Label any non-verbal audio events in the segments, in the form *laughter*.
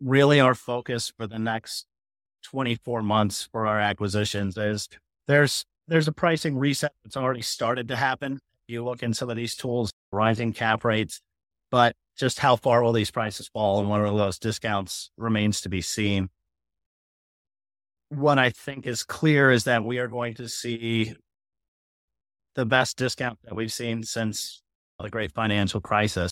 really our focus for the next 24 months for our acquisitions is there's there's a pricing reset that's already started to happen. You look in some of these tools, rising cap rates, but just how far will these prices fall and what are those discounts remains to be seen. What I think is clear is that we are going to see the best discount that we've seen since the great financial crisis.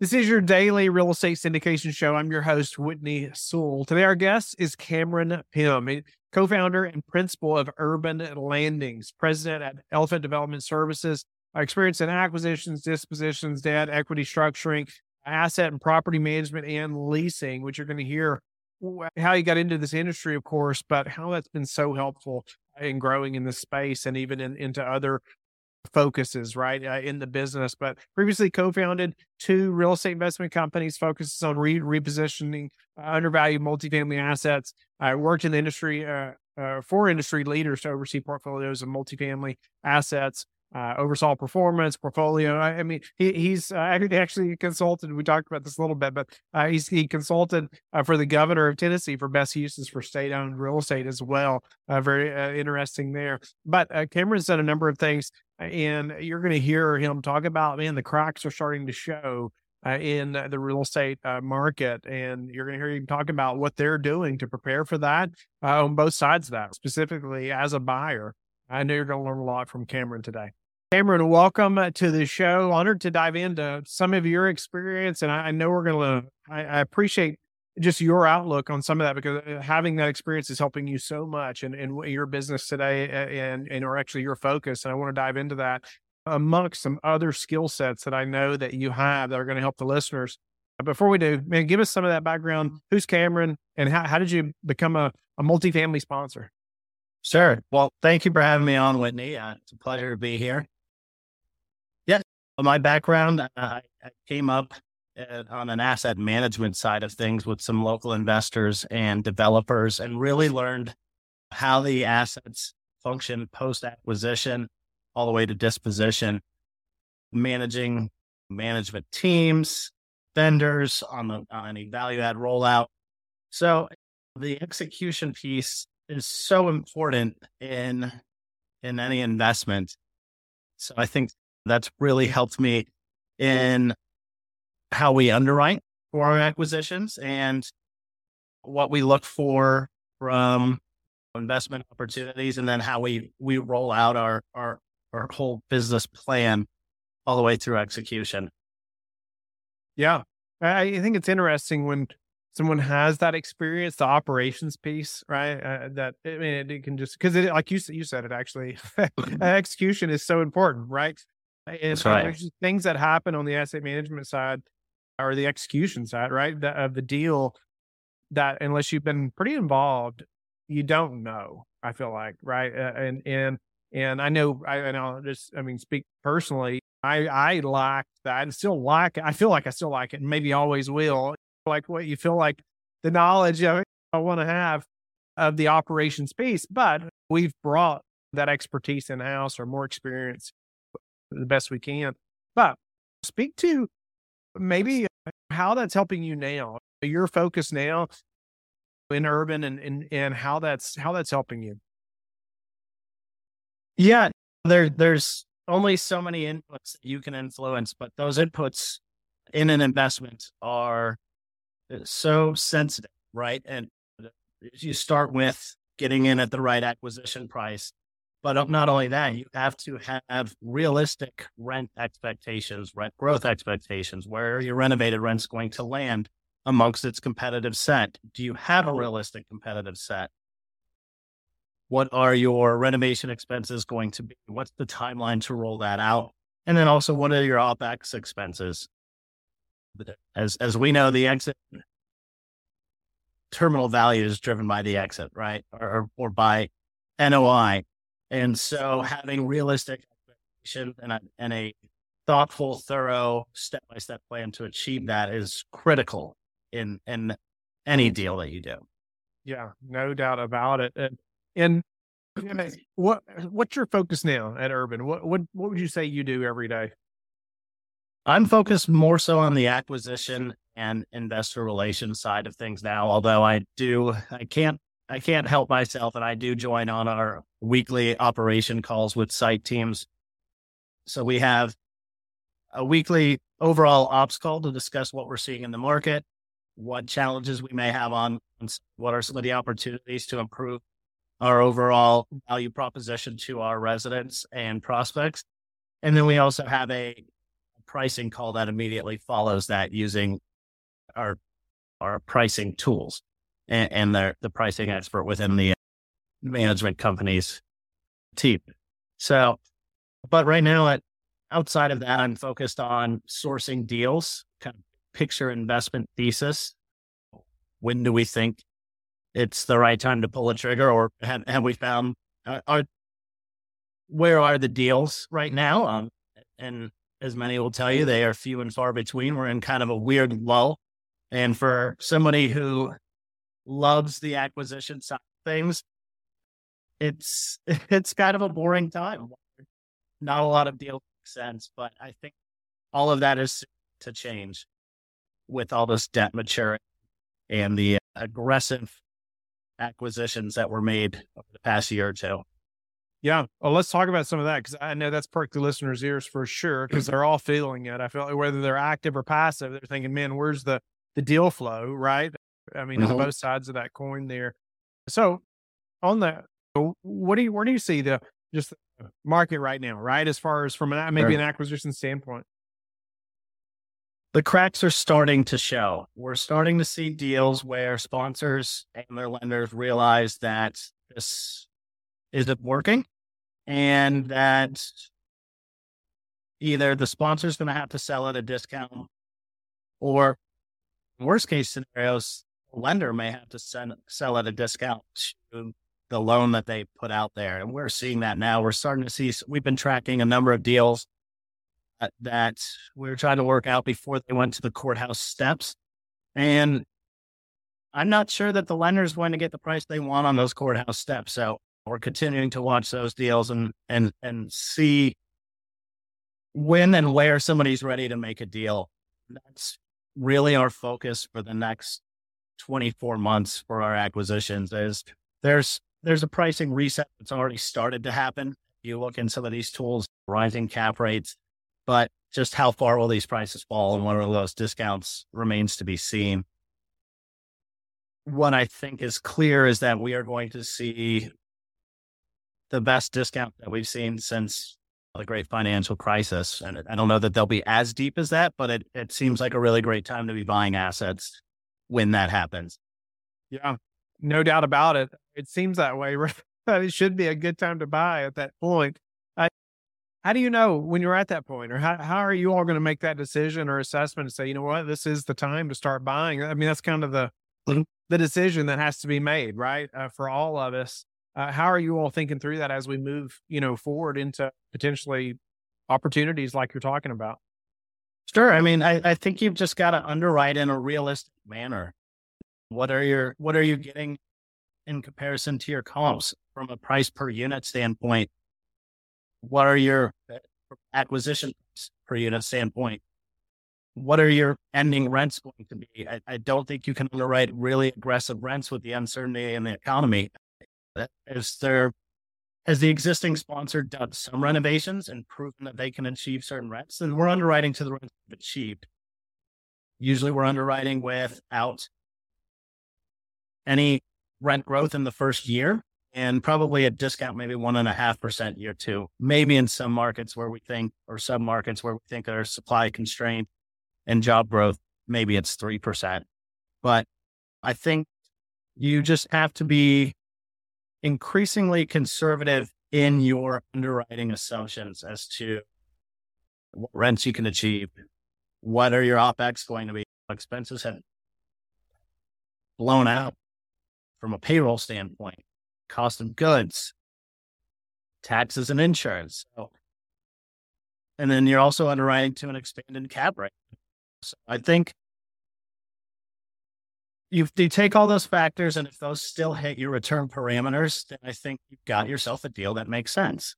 This is your daily real estate syndication show. I'm your host, Whitney Sewell. Today, our guest is Cameron Pimm, co founder and principal of Urban Landings, president at Elephant Development Services. Our Experience in acquisitions, dispositions, debt, equity structuring, asset and property management, and leasing, which you're going to hear how you got into this industry, of course, but how that's been so helpful in growing in this space and even in, into other focuses right uh, in the business but previously co-founded two real estate investment companies focuses on re- repositioning uh, undervalued multifamily assets. I worked in the industry uh, uh, for industry leaders to oversee portfolios of multifamily assets uh, oversaw performance portfolio. I, I mean, he, he's uh, actually consulted. We talked about this a little bit, but uh, he's he consulted uh, for the governor of Tennessee for best uses for state-owned real estate as well. Uh, very uh, interesting there. But Cameron's done a number of things, and you're going to hear him talk about. Man, the cracks are starting to show. in the real estate market, and you're going to hear him talk about what they're doing to prepare for that on both sides of that, specifically as a buyer. I know you're going to learn a lot from Cameron today. Cameron, welcome uh, to the show. Honored to dive into some of your experience. And I, I know we're going to, I appreciate just your outlook on some of that because uh, having that experience is helping you so much in, in your business today and, and, or actually your focus. And I want to dive into that amongst some other skill sets that I know that you have that are going to help the listeners. Before we do, man, give us some of that background. Who's Cameron and how, how did you become a, a multifamily sponsor? Sure. Well, thank you for having me on, Whitney. Uh, it's a pleasure to be here my background, I, I came up at, on an asset management side of things with some local investors and developers and really learned how the assets function post acquisition all the way to disposition, managing management teams, vendors on the on any value add rollout. So the execution piece is so important in in any investment. So I think that's really helped me in how we underwrite for our acquisitions and what we look for from investment opportunities and then how we we roll out our our our whole business plan all the way through execution. Yeah. I think it's interesting when someone has that experience, the operations piece, right? Uh, that I mean, it, it can just because it, like you you said, it actually *laughs* execution is so important, right? And right. There's things that happen on the asset management side or the execution side, right? The, of the deal that unless you've been pretty involved, you don't know. I feel like, right? Uh, and and and I know, I and I'll just, I mean, speak personally. I I like that, and still like. It. I feel like I still like it, and maybe always will. Like what you feel like the knowledge of I want to have of the operations piece, but we've brought that expertise in house or more experience the best we can. But speak to maybe how that's helping you now, your focus now in urban and, and, and how that's, how that's helping you. Yeah, there, there's only so many inputs you can influence, but those inputs in an investment are uh, so sensitive, right? And you start with getting in at the right acquisition price but not only that, you have to have realistic rent expectations, rent growth expectations. Where are your renovated rent's going to land amongst its competitive set? Do you have a realistic competitive set? What are your renovation expenses going to be? What's the timeline to roll that out? And then also, what are your OPEX expenses? As as we know, the exit terminal value is driven by the exit, right? Or or by NOI. And so having realistic expectations and a, and a thoughtful, thorough step by step plan to achieve that is critical in, in any deal that you do. Yeah, no doubt about it. And, and what what's your focus now at Urban? What what what would you say you do every day? I'm focused more so on the acquisition and investor relations side of things now. Although I do, I can't, I can't help myself, and I do join on our weekly operation calls with site teams. So we have a weekly overall ops call to discuss what we're seeing in the market, what challenges we may have on, what are some of the opportunities to improve our overall value proposition to our residents and prospects. And then we also have a pricing call that immediately follows that using our our pricing tools and, and the the pricing expert within the management company's team. So, but right now, at outside of that, I'm focused on sourcing deals, kind of picture investment thesis. When do we think it's the right time to pull a trigger, or have, have we found uh, are where are the deals right now? Um, and as many will tell you, they are few and far between. We're in kind of a weird lull. And for somebody who loves the acquisition side of things, it's *laughs* it's kind of a boring time. Not a lot of deal sense, but I think all of that is to change with all this debt maturing and the aggressive acquisitions that were made over the past year or two. Yeah. Well, let's talk about some of that because I know that's perked the listeners' ears for sure because they're all feeling it. I feel like whether they're active or passive, they're thinking, man, where's the, the deal flow, right? I mean, mm-hmm. on both sides of that coin there. So, on that, what do you, where do you see the just the market right now, right? As far as from an, maybe an acquisition standpoint? The cracks are starting to show. We're starting to see deals where sponsors and their lenders realize that this isn't working and that either the sponsor is going to have to sell at a discount or worst case scenarios the lender may have to send, sell at a discount to the loan that they put out there and we're seeing that now we're starting to see we've been tracking a number of deals that, we are trying to work out before they went to the courthouse steps and i'm not sure that the lender is going to get the price they want on those courthouse steps so we're continuing to watch those deals and and and see when and where somebody's ready to make a deal. That's really our focus for the next 24 months for our acquisitions is there's there's a pricing reset that's already started to happen. You look in some of these tools, rising cap rates, but just how far will these prices fall and what are those discounts remains to be seen. What I think is clear is that we are going to see the best discount that we've seen since the great financial crisis. And I don't know that they'll be as deep as that, but it, it seems like a really great time to be buying assets when that happens. Yeah, no doubt about it. It seems that way. *laughs* it should be a good time to buy at that point. I, how do you know when you're at that point, or how, how are you all going to make that decision or assessment and say, you know what, this is the time to start buying? I mean, that's kind of the the decision that has to be made, right, uh, for all of us. Uh, how are you all thinking through that as we move, you know, forward into potentially opportunities like you're talking about? Sure. I mean, I, I think you've just got to underwrite in a realistic manner. What are your what are you getting in comparison to your comps from a price per unit standpoint? What are your acquisition per unit standpoint? What are your ending rents going to be? I, I don't think you can underwrite really aggressive rents with the uncertainty in the economy. Is there has the existing sponsor done some renovations and proven that they can achieve certain rents? Then we're underwriting to the rents they've achieved. Usually we're underwriting without any rent growth in the first year and probably a discount, maybe one and a half percent year two. Maybe in some markets where we think, or some markets where we think are supply constrained and job growth, maybe it's 3%. But I think you just have to be increasingly conservative in your underwriting assumptions as to what rents you can achieve. What are your OPEX going to be? Expenses have blown out from a payroll standpoint, cost of goods, taxes and insurance. So, and then you're also underwriting to an expanded cap rate. So I think you, you take all those factors, and if those still hit your return parameters, then I think you've got yourself a deal that makes sense.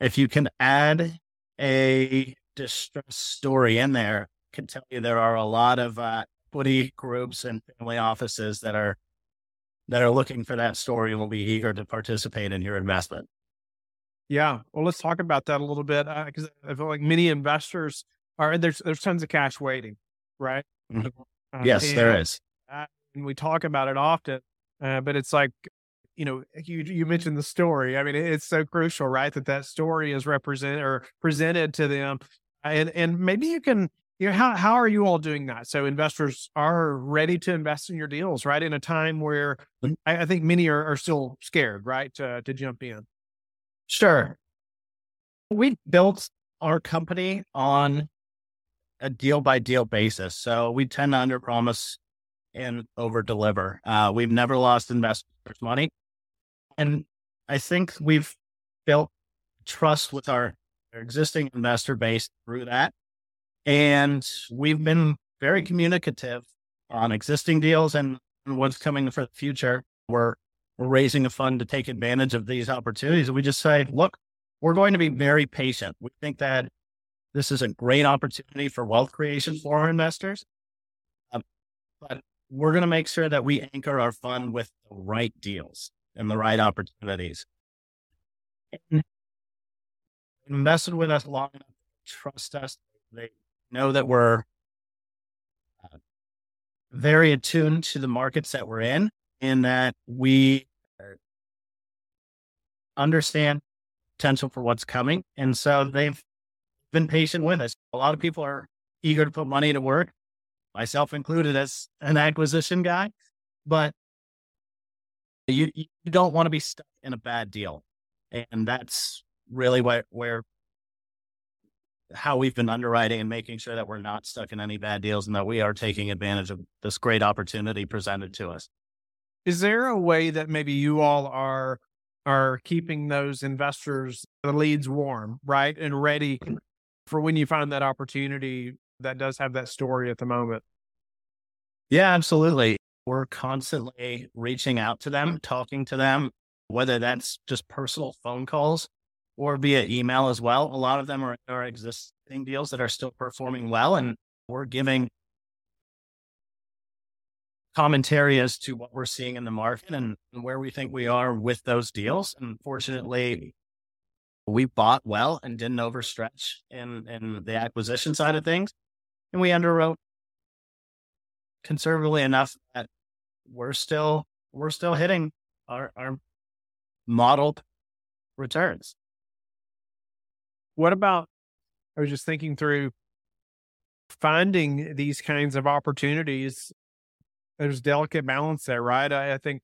If you can add a distress story in there, I can tell you there are a lot of uh, equity groups and family offices that are that are looking for that story and will be eager to participate in your investment. Yeah, well, let's talk about that a little bit because uh, I feel like many investors are there's there's tons of cash waiting, right? Mm-hmm. Uh, yes, there is, uh, and we talk about it often, uh, but it's like you know you you mentioned the story. I mean, it's so crucial, right? That that story is represented or presented to them, and and maybe you can you know how how are you all doing that so investors are ready to invest in your deals right in a time where mm-hmm. i, I think many are, are still scared right to, to jump in sure we built our company on a deal by deal basis so we tend to under promise and over deliver uh, we've never lost investors money and i think we've built trust with our, our existing investor base through that and we've been very communicative on existing deals and what's coming for the future. We're, we're raising a fund to take advantage of these opportunities. We just say, look, we're going to be very patient. We think that this is a great opportunity for wealth creation for our investors. Um, but we're going to make sure that we anchor our fund with the right deals and the right opportunities. And invested with us long enough trust us. They know that we're uh, very attuned to the markets that we're in and that we understand potential for what's coming. And so they've been patient with us. A lot of people are eager to put money to work, myself included as an acquisition guy, but you, you don't want to be stuck in a bad deal. And that's really what, where how we've been underwriting and making sure that we're not stuck in any bad deals and that we are taking advantage of this great opportunity presented to us. Is there a way that maybe you all are are keeping those investors the leads warm, right? And ready for when you find that opportunity that does have that story at the moment? Yeah, absolutely. We're constantly reaching out to them, talking to them, whether that's just personal phone calls or via email as well. A lot of them are, are existing deals that are still performing well, and we're giving commentary as to what we're seeing in the market and where we think we are with those deals. And fortunately, we bought well and didn't overstretch in, in the acquisition side of things. And we underwrote conservatively enough that we're still we're still hitting our, our modeled returns. What about, I was just thinking through finding these kinds of opportunities. There's delicate balance there, right? I, I think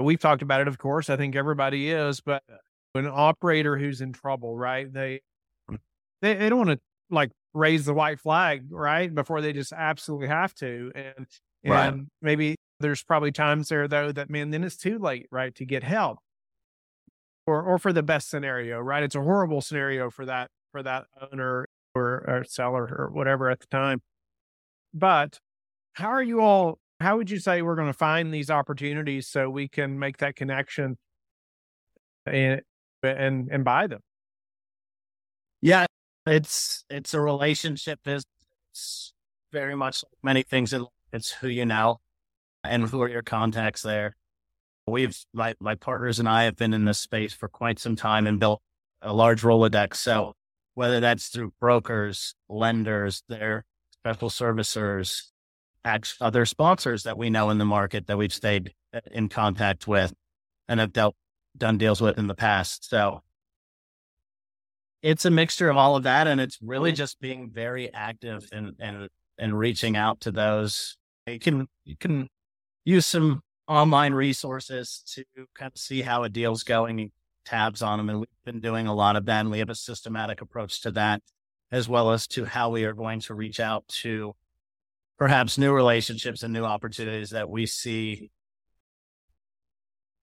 we've talked about it, of course. I think everybody is, but an operator who's in trouble, right? They, they, they don't want to like raise the white flag, right? Before they just absolutely have to. And, and right. maybe there's probably times there though that man, then it's too late, right? To get help or or for the best scenario, right? It's a horrible scenario for that for that owner or, or seller or whatever at the time. But how are you all? How would you say we're going to find these opportunities so we can make that connection and and and buy them? Yeah, it's it's a relationship business. Very much like many things. It's who you know and who are your contacts there. We've my my partners and I have been in this space for quite some time and built a large Rolodex. So whether that's through brokers, lenders, their special servicers, other sponsors that we know in the market that we've stayed in contact with and have dealt done deals with in the past. So it's a mixture of all of that, and it's really mm-hmm. just being very active and and and reaching out to those. You can you can use some online resources to kind of see how a deal's going, tabs on them. And we've been doing a lot of that. And we have a systematic approach to that, as well as to how we are going to reach out to perhaps new relationships and new opportunities that we see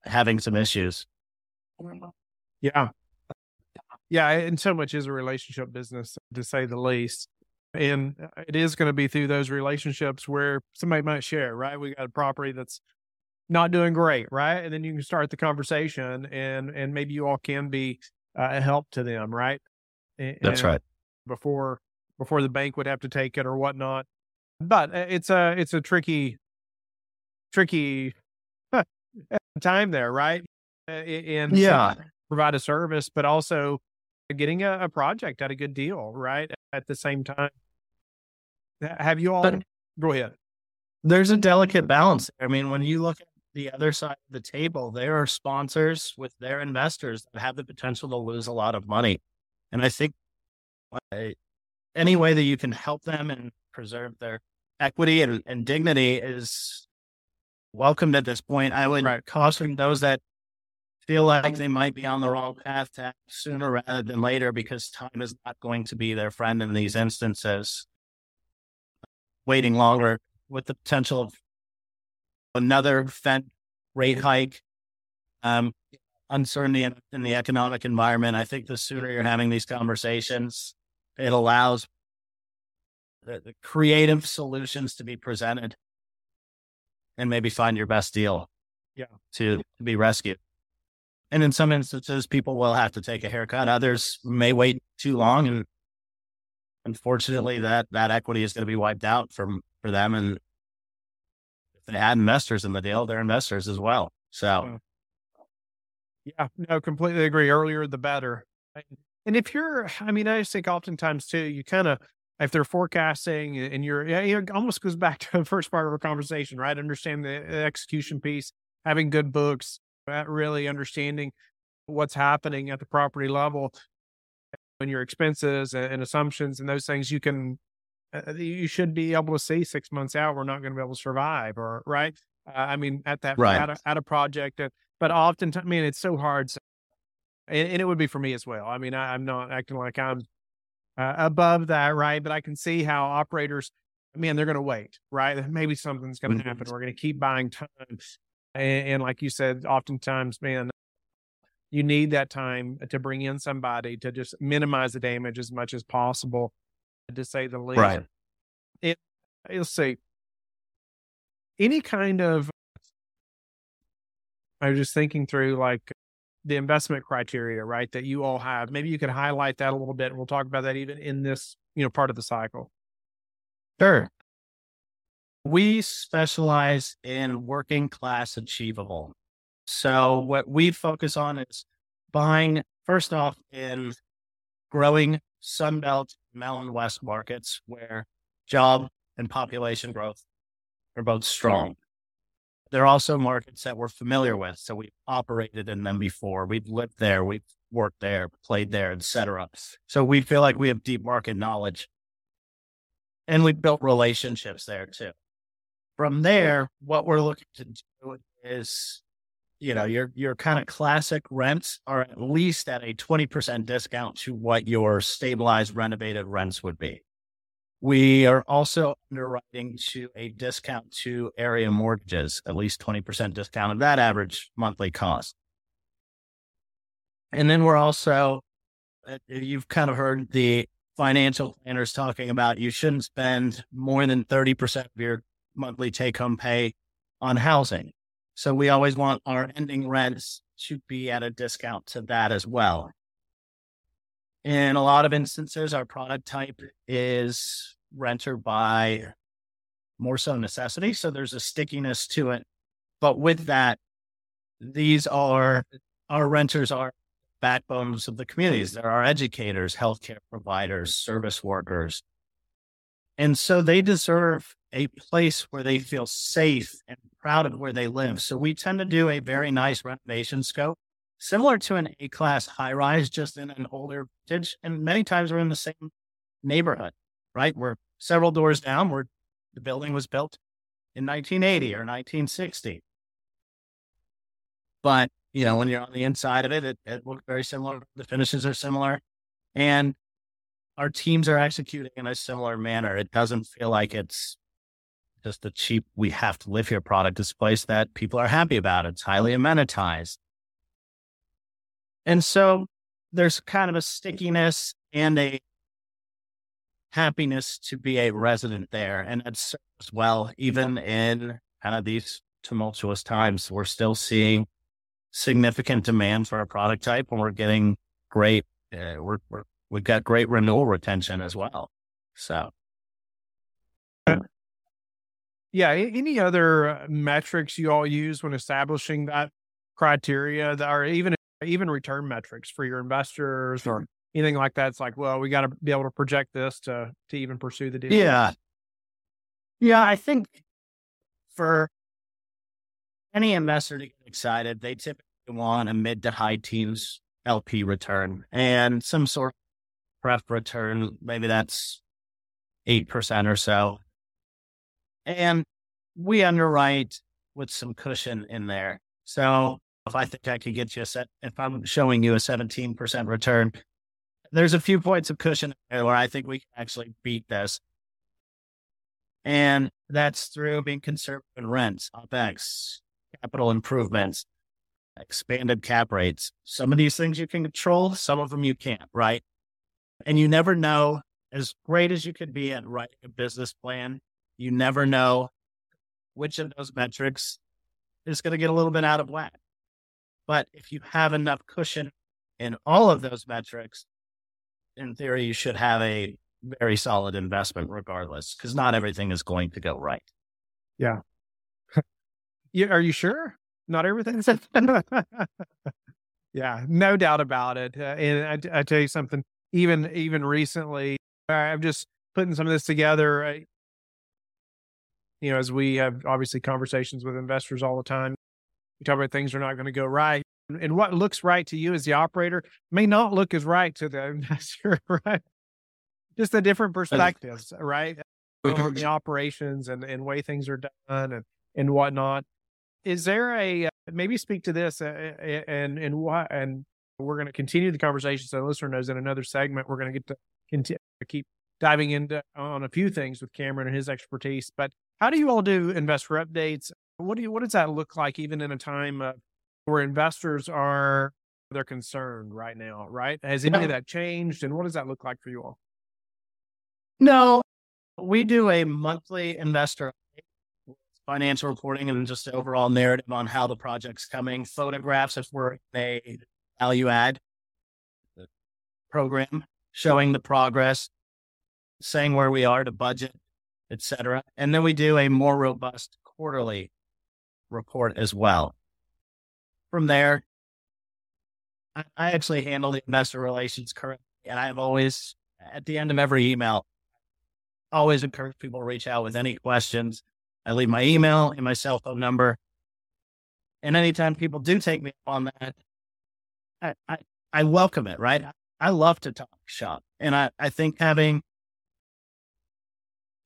having some issues. Yeah. Yeah. And so much is a relationship business, to say the least. And uh, it is going to be through those relationships where somebody might share, right? We got a property that's not doing great, right? And then you can start the conversation and and maybe you all can be uh, a help to them, right? And, That's right. Before before the bank would have to take it or whatnot. But uh, it's a it's a tricky tricky *laughs* time there, right? Uh, and yeah, provide a service, but also getting a, a, project at a good deal, right? At the same time, have you all? But go ahead. There's a delicate balance. I mean, when you look at the other side of the table, there are sponsors with their investors that have the potential to lose a lot of money. And I think any way that you can help them and preserve their equity and, and dignity is welcomed at this point. I would right. caution those that feel like they might be on the wrong path to act sooner rather than later because time is not going to be their friend in these instances. Waiting longer with the potential of another Fed rate hike, um, uncertainty in, in, the economic environment. I think the sooner you're having these conversations, it allows the, the creative solutions to be presented and maybe find your best deal yeah. to, to be rescued. And in some instances, people will have to take a haircut. Others may wait too long. And unfortunately, that, that equity is going to be wiped out from, for them. And if they had investors in the deal, they're investors as well. So, hmm. yeah, no, completely agree. Earlier, the better. And if you're, I mean, I just think oftentimes too, you kind of, if they're forecasting and you're, it almost goes back to the *laughs* first part of our conversation, right? Understand the execution piece, having good books, uh, really understanding what's happening at the property level and your expenses and assumptions and those things, you can uh, you should be able to see six months out we're not going to be able to survive or right uh, i mean at that right. at, a, at a project uh, but often i mean it's so hard so, and, and, it would be for me as well i mean I, am not acting like i'm uh, above that right but i can see how operators man they're going to wait right maybe something's going to happen mm-hmm. we're going to keep buying time and, and like you said oftentimes man you need that time to bring in somebody to just minimize the damage as much as possible to say the least. Right. It, let's see. Any kind of, I was just thinking through like the investment criteria, right? That you all have. Maybe you could highlight that a little bit. And we'll talk about that even in this, you know, part of the cycle. Sure. We specialize in working class achievable. So what we focus on is buying first off in growing Sunbelt Mountain West markets where job and population growth are both strong. They're also markets that we're familiar with. So we've operated in them before. We've lived there. We've worked there, played there, etc. So we feel like we have deep market knowledge. And we've built relationships there too. From there, what we're looking to do is you know, your your kind of classic rents are at least at a 20% discount to what your stabilized renovated rents would be. We are also underwriting to a discount to area mortgages, at least 20% discount of that average monthly cost. And then we're also, uh, you've kind of heard the financial planners talking about you shouldn't spend more than 30% of your monthly take home pay on housing. So we always want our ending rents to be at a discount to that as well. In a lot of instances, our product type is renter by more so necessity. So there's a stickiness to it. But with that, these are our renters are backbones of the communities. There are our educators, healthcare providers, service workers. And so they deserve a place where they feel safe and proud of where they live. So we tend to do a very nice renovation scope, similar to an A class high rise, just in an older vintage. And many times we're in the same neighborhood, right? We're several doors down where the building was built in 1980 or 1960. But, you know, when you're on the inside of it, it, it looks very similar. The finishes are similar. And our teams are executing in a similar manner. It doesn't feel like it's just a cheap, we have to live here product. It's a place that people are happy about. It's highly amenitized. And so there's kind of a stickiness and a happiness to be a resident there. And it serves well, even in kind of these tumultuous times. We're still seeing significant demand for our product type and we're getting great, uh, we're, we're, we've got great renewal retention as well. So. Yeah. Any other uh, metrics you all use when establishing that criteria that are even even return metrics for your investors or anything like that? It's like, well, we got to be able to project this to to even pursue the deal. Yeah. Yeah, I think for any investor to get excited, they typically want a mid to high teens LP return and some sort of pref return. Maybe that's 8% or so. And we underwrite with some cushion in there. So if I think I could get you a set, if I'm showing you a 17% return, there's a few points of cushion where I think we can actually beat this. And that's through being conservative in rents, OPEX, capital improvements, expanded cap rates. Some of these things you can control, some of them you can't, right? And you never know, as great as you could be at writing a business plan, you never know which of those metrics is going to get a little bit out of whack. But if you have enough cushion in all of those metrics, in theory, you should have a very solid investment regardless, because not everything is going to go right. Yeah. *laughs* yeah. Are you sure? Not everything. *laughs* yeah, no doubt about it. Uh, and I, I, tell you something. Even even recently, I'm just putting some of this together. I, you know, as we have obviously conversations with investors all the time, we talk about things are not going to go right. And what looks right to you as the operator may not look as right to the *laughs* investor, right? Just a different perspectives, right? *laughs* On the operations and, and way things are done and, and whatnot. Is there a, uh, maybe speak to this uh, uh, and, and what, and we're going to continue the conversation. So the listener knows in another segment, we're going to get to continue keep diving into on a few things with Cameron and his expertise. But how do you all do investor updates? What do you, what does that look like even in a time uh, where investors are, they're concerned right now, right? Has any of that changed? And what does that look like for you all? No, we do a monthly investor financial reporting and just overall narrative on how the project's coming, photographs if we're a value add the program, showing the progress, saying where we are to budget, etc. And then we do a more robust quarterly report as well. From there, I, I actually handle the investor relations currently, and I've always, at the end of every email, always encourage people to reach out with any questions. I leave my email and my cell phone number. And anytime people do take me up on that, I, I, I welcome it, right? I love to talk shop. And I, I think having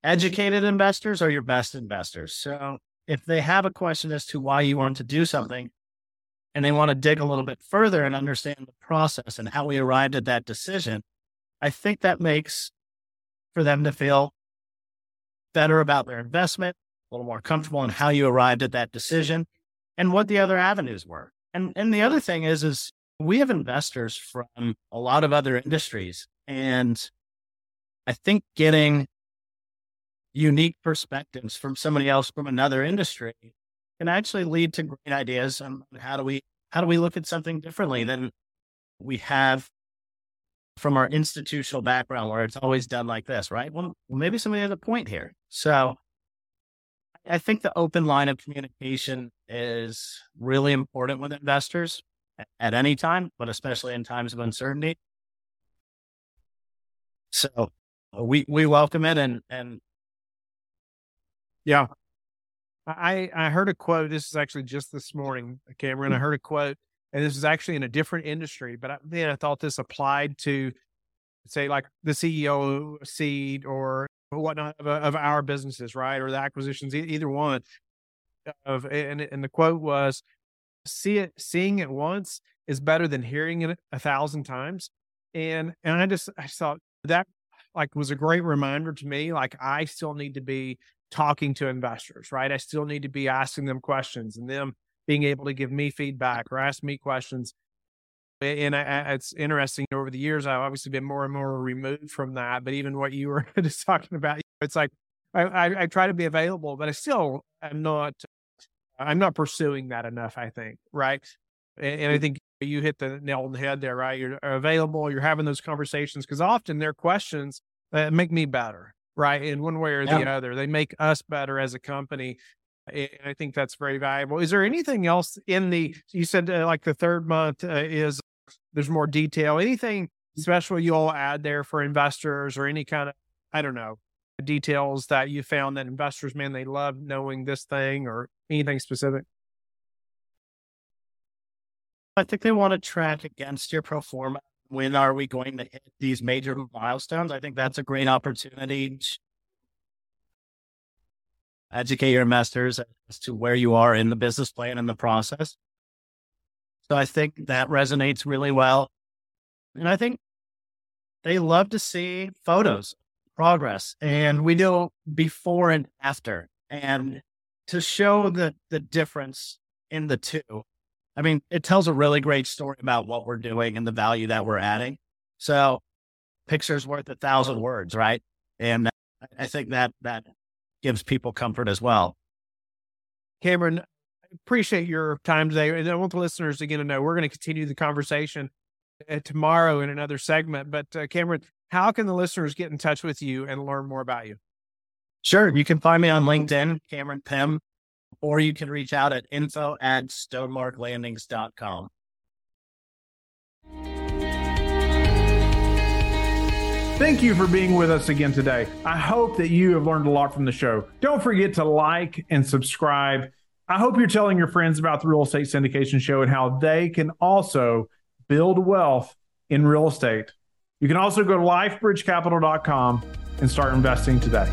educated investors are your best investors. So if they have a question as to why you want to do something and they want to dig a little bit further and understand the process and how we arrived at that decision, I think that makes for them to feel better about their investment, a little more comfortable in how you arrived at that decision and what the other avenues were. And and the other thing is is we have investors from a lot of other industries and I think getting unique perspectives from somebody else from another industry can actually lead to great ideas on how do we how do we look at something differently than we have from our institutional background where it's always done like this, right? Well, maybe somebody has a point here. So I think the open line of communication is really important with investors at any time, but especially in times of uncertainty. So we we welcome it and and yeah. I, I heard a quote. This is actually just this morning, Cameron. I mm. heard a quote, and this is actually in a different industry, but I, man, I thought this applied to, say, like the CEO seed or whatnot of, of our businesses, right? Or the acquisitions, either one. Of and and the quote was, "See it, seeing it once is better than hearing it a thousand times." And and I just I thought that like was a great reminder to me. Like I still need to be talking to investors, right? I still need to be asking them questions and them being able to give me feedback or ask me questions. And I, it's interesting over the years, I've obviously been more and more removed from that. But even what you were *laughs* just talking about, it's like I, I, I try to be available, but I still am not, I'm not pursuing that enough, I think. Right. And, and I think you hit the nail on the head there, right? You're available, you're having those conversations because often they're questions that make me better, right? In one way or yeah. the other, they make us better as a company. And I think that's very valuable. Is there anything else in the, you said uh, like the third month uh, is there's more detail. Anything special you all add there for investors or any kind of, I don't know, details that you found that investors, man, they love knowing this thing or anything specific? I think they want to track against your pro forma. When are we going to hit these major milestones? I think that's a great opportunity to educate your investors as to where you are in the business plan and the process. So I think that resonates really well. And I think they love to see photos, progress, and we do before and after. And to show the the difference in the two I mean, it tells a really great story about what we're doing and the value that we're adding. So, pictures worth a thousand words, right? And I think that that gives people comfort as well. Cameron, I appreciate your time today. And I want the listeners to get to know we're going to continue the conversation uh, tomorrow in another segment. But uh, Cameron, how can the listeners get in touch with you and learn more about you? Sure. You can find me on LinkedIn, Cameron Pimm or you can reach out at info at stonemarklandings.com. Thank you for being with us again today. I hope that you have learned a lot from the show. Don't forget to like and subscribe. I hope you're telling your friends about the Real Estate Syndication Show and how they can also build wealth in real estate. You can also go to lifebridgecapital.com and start investing today.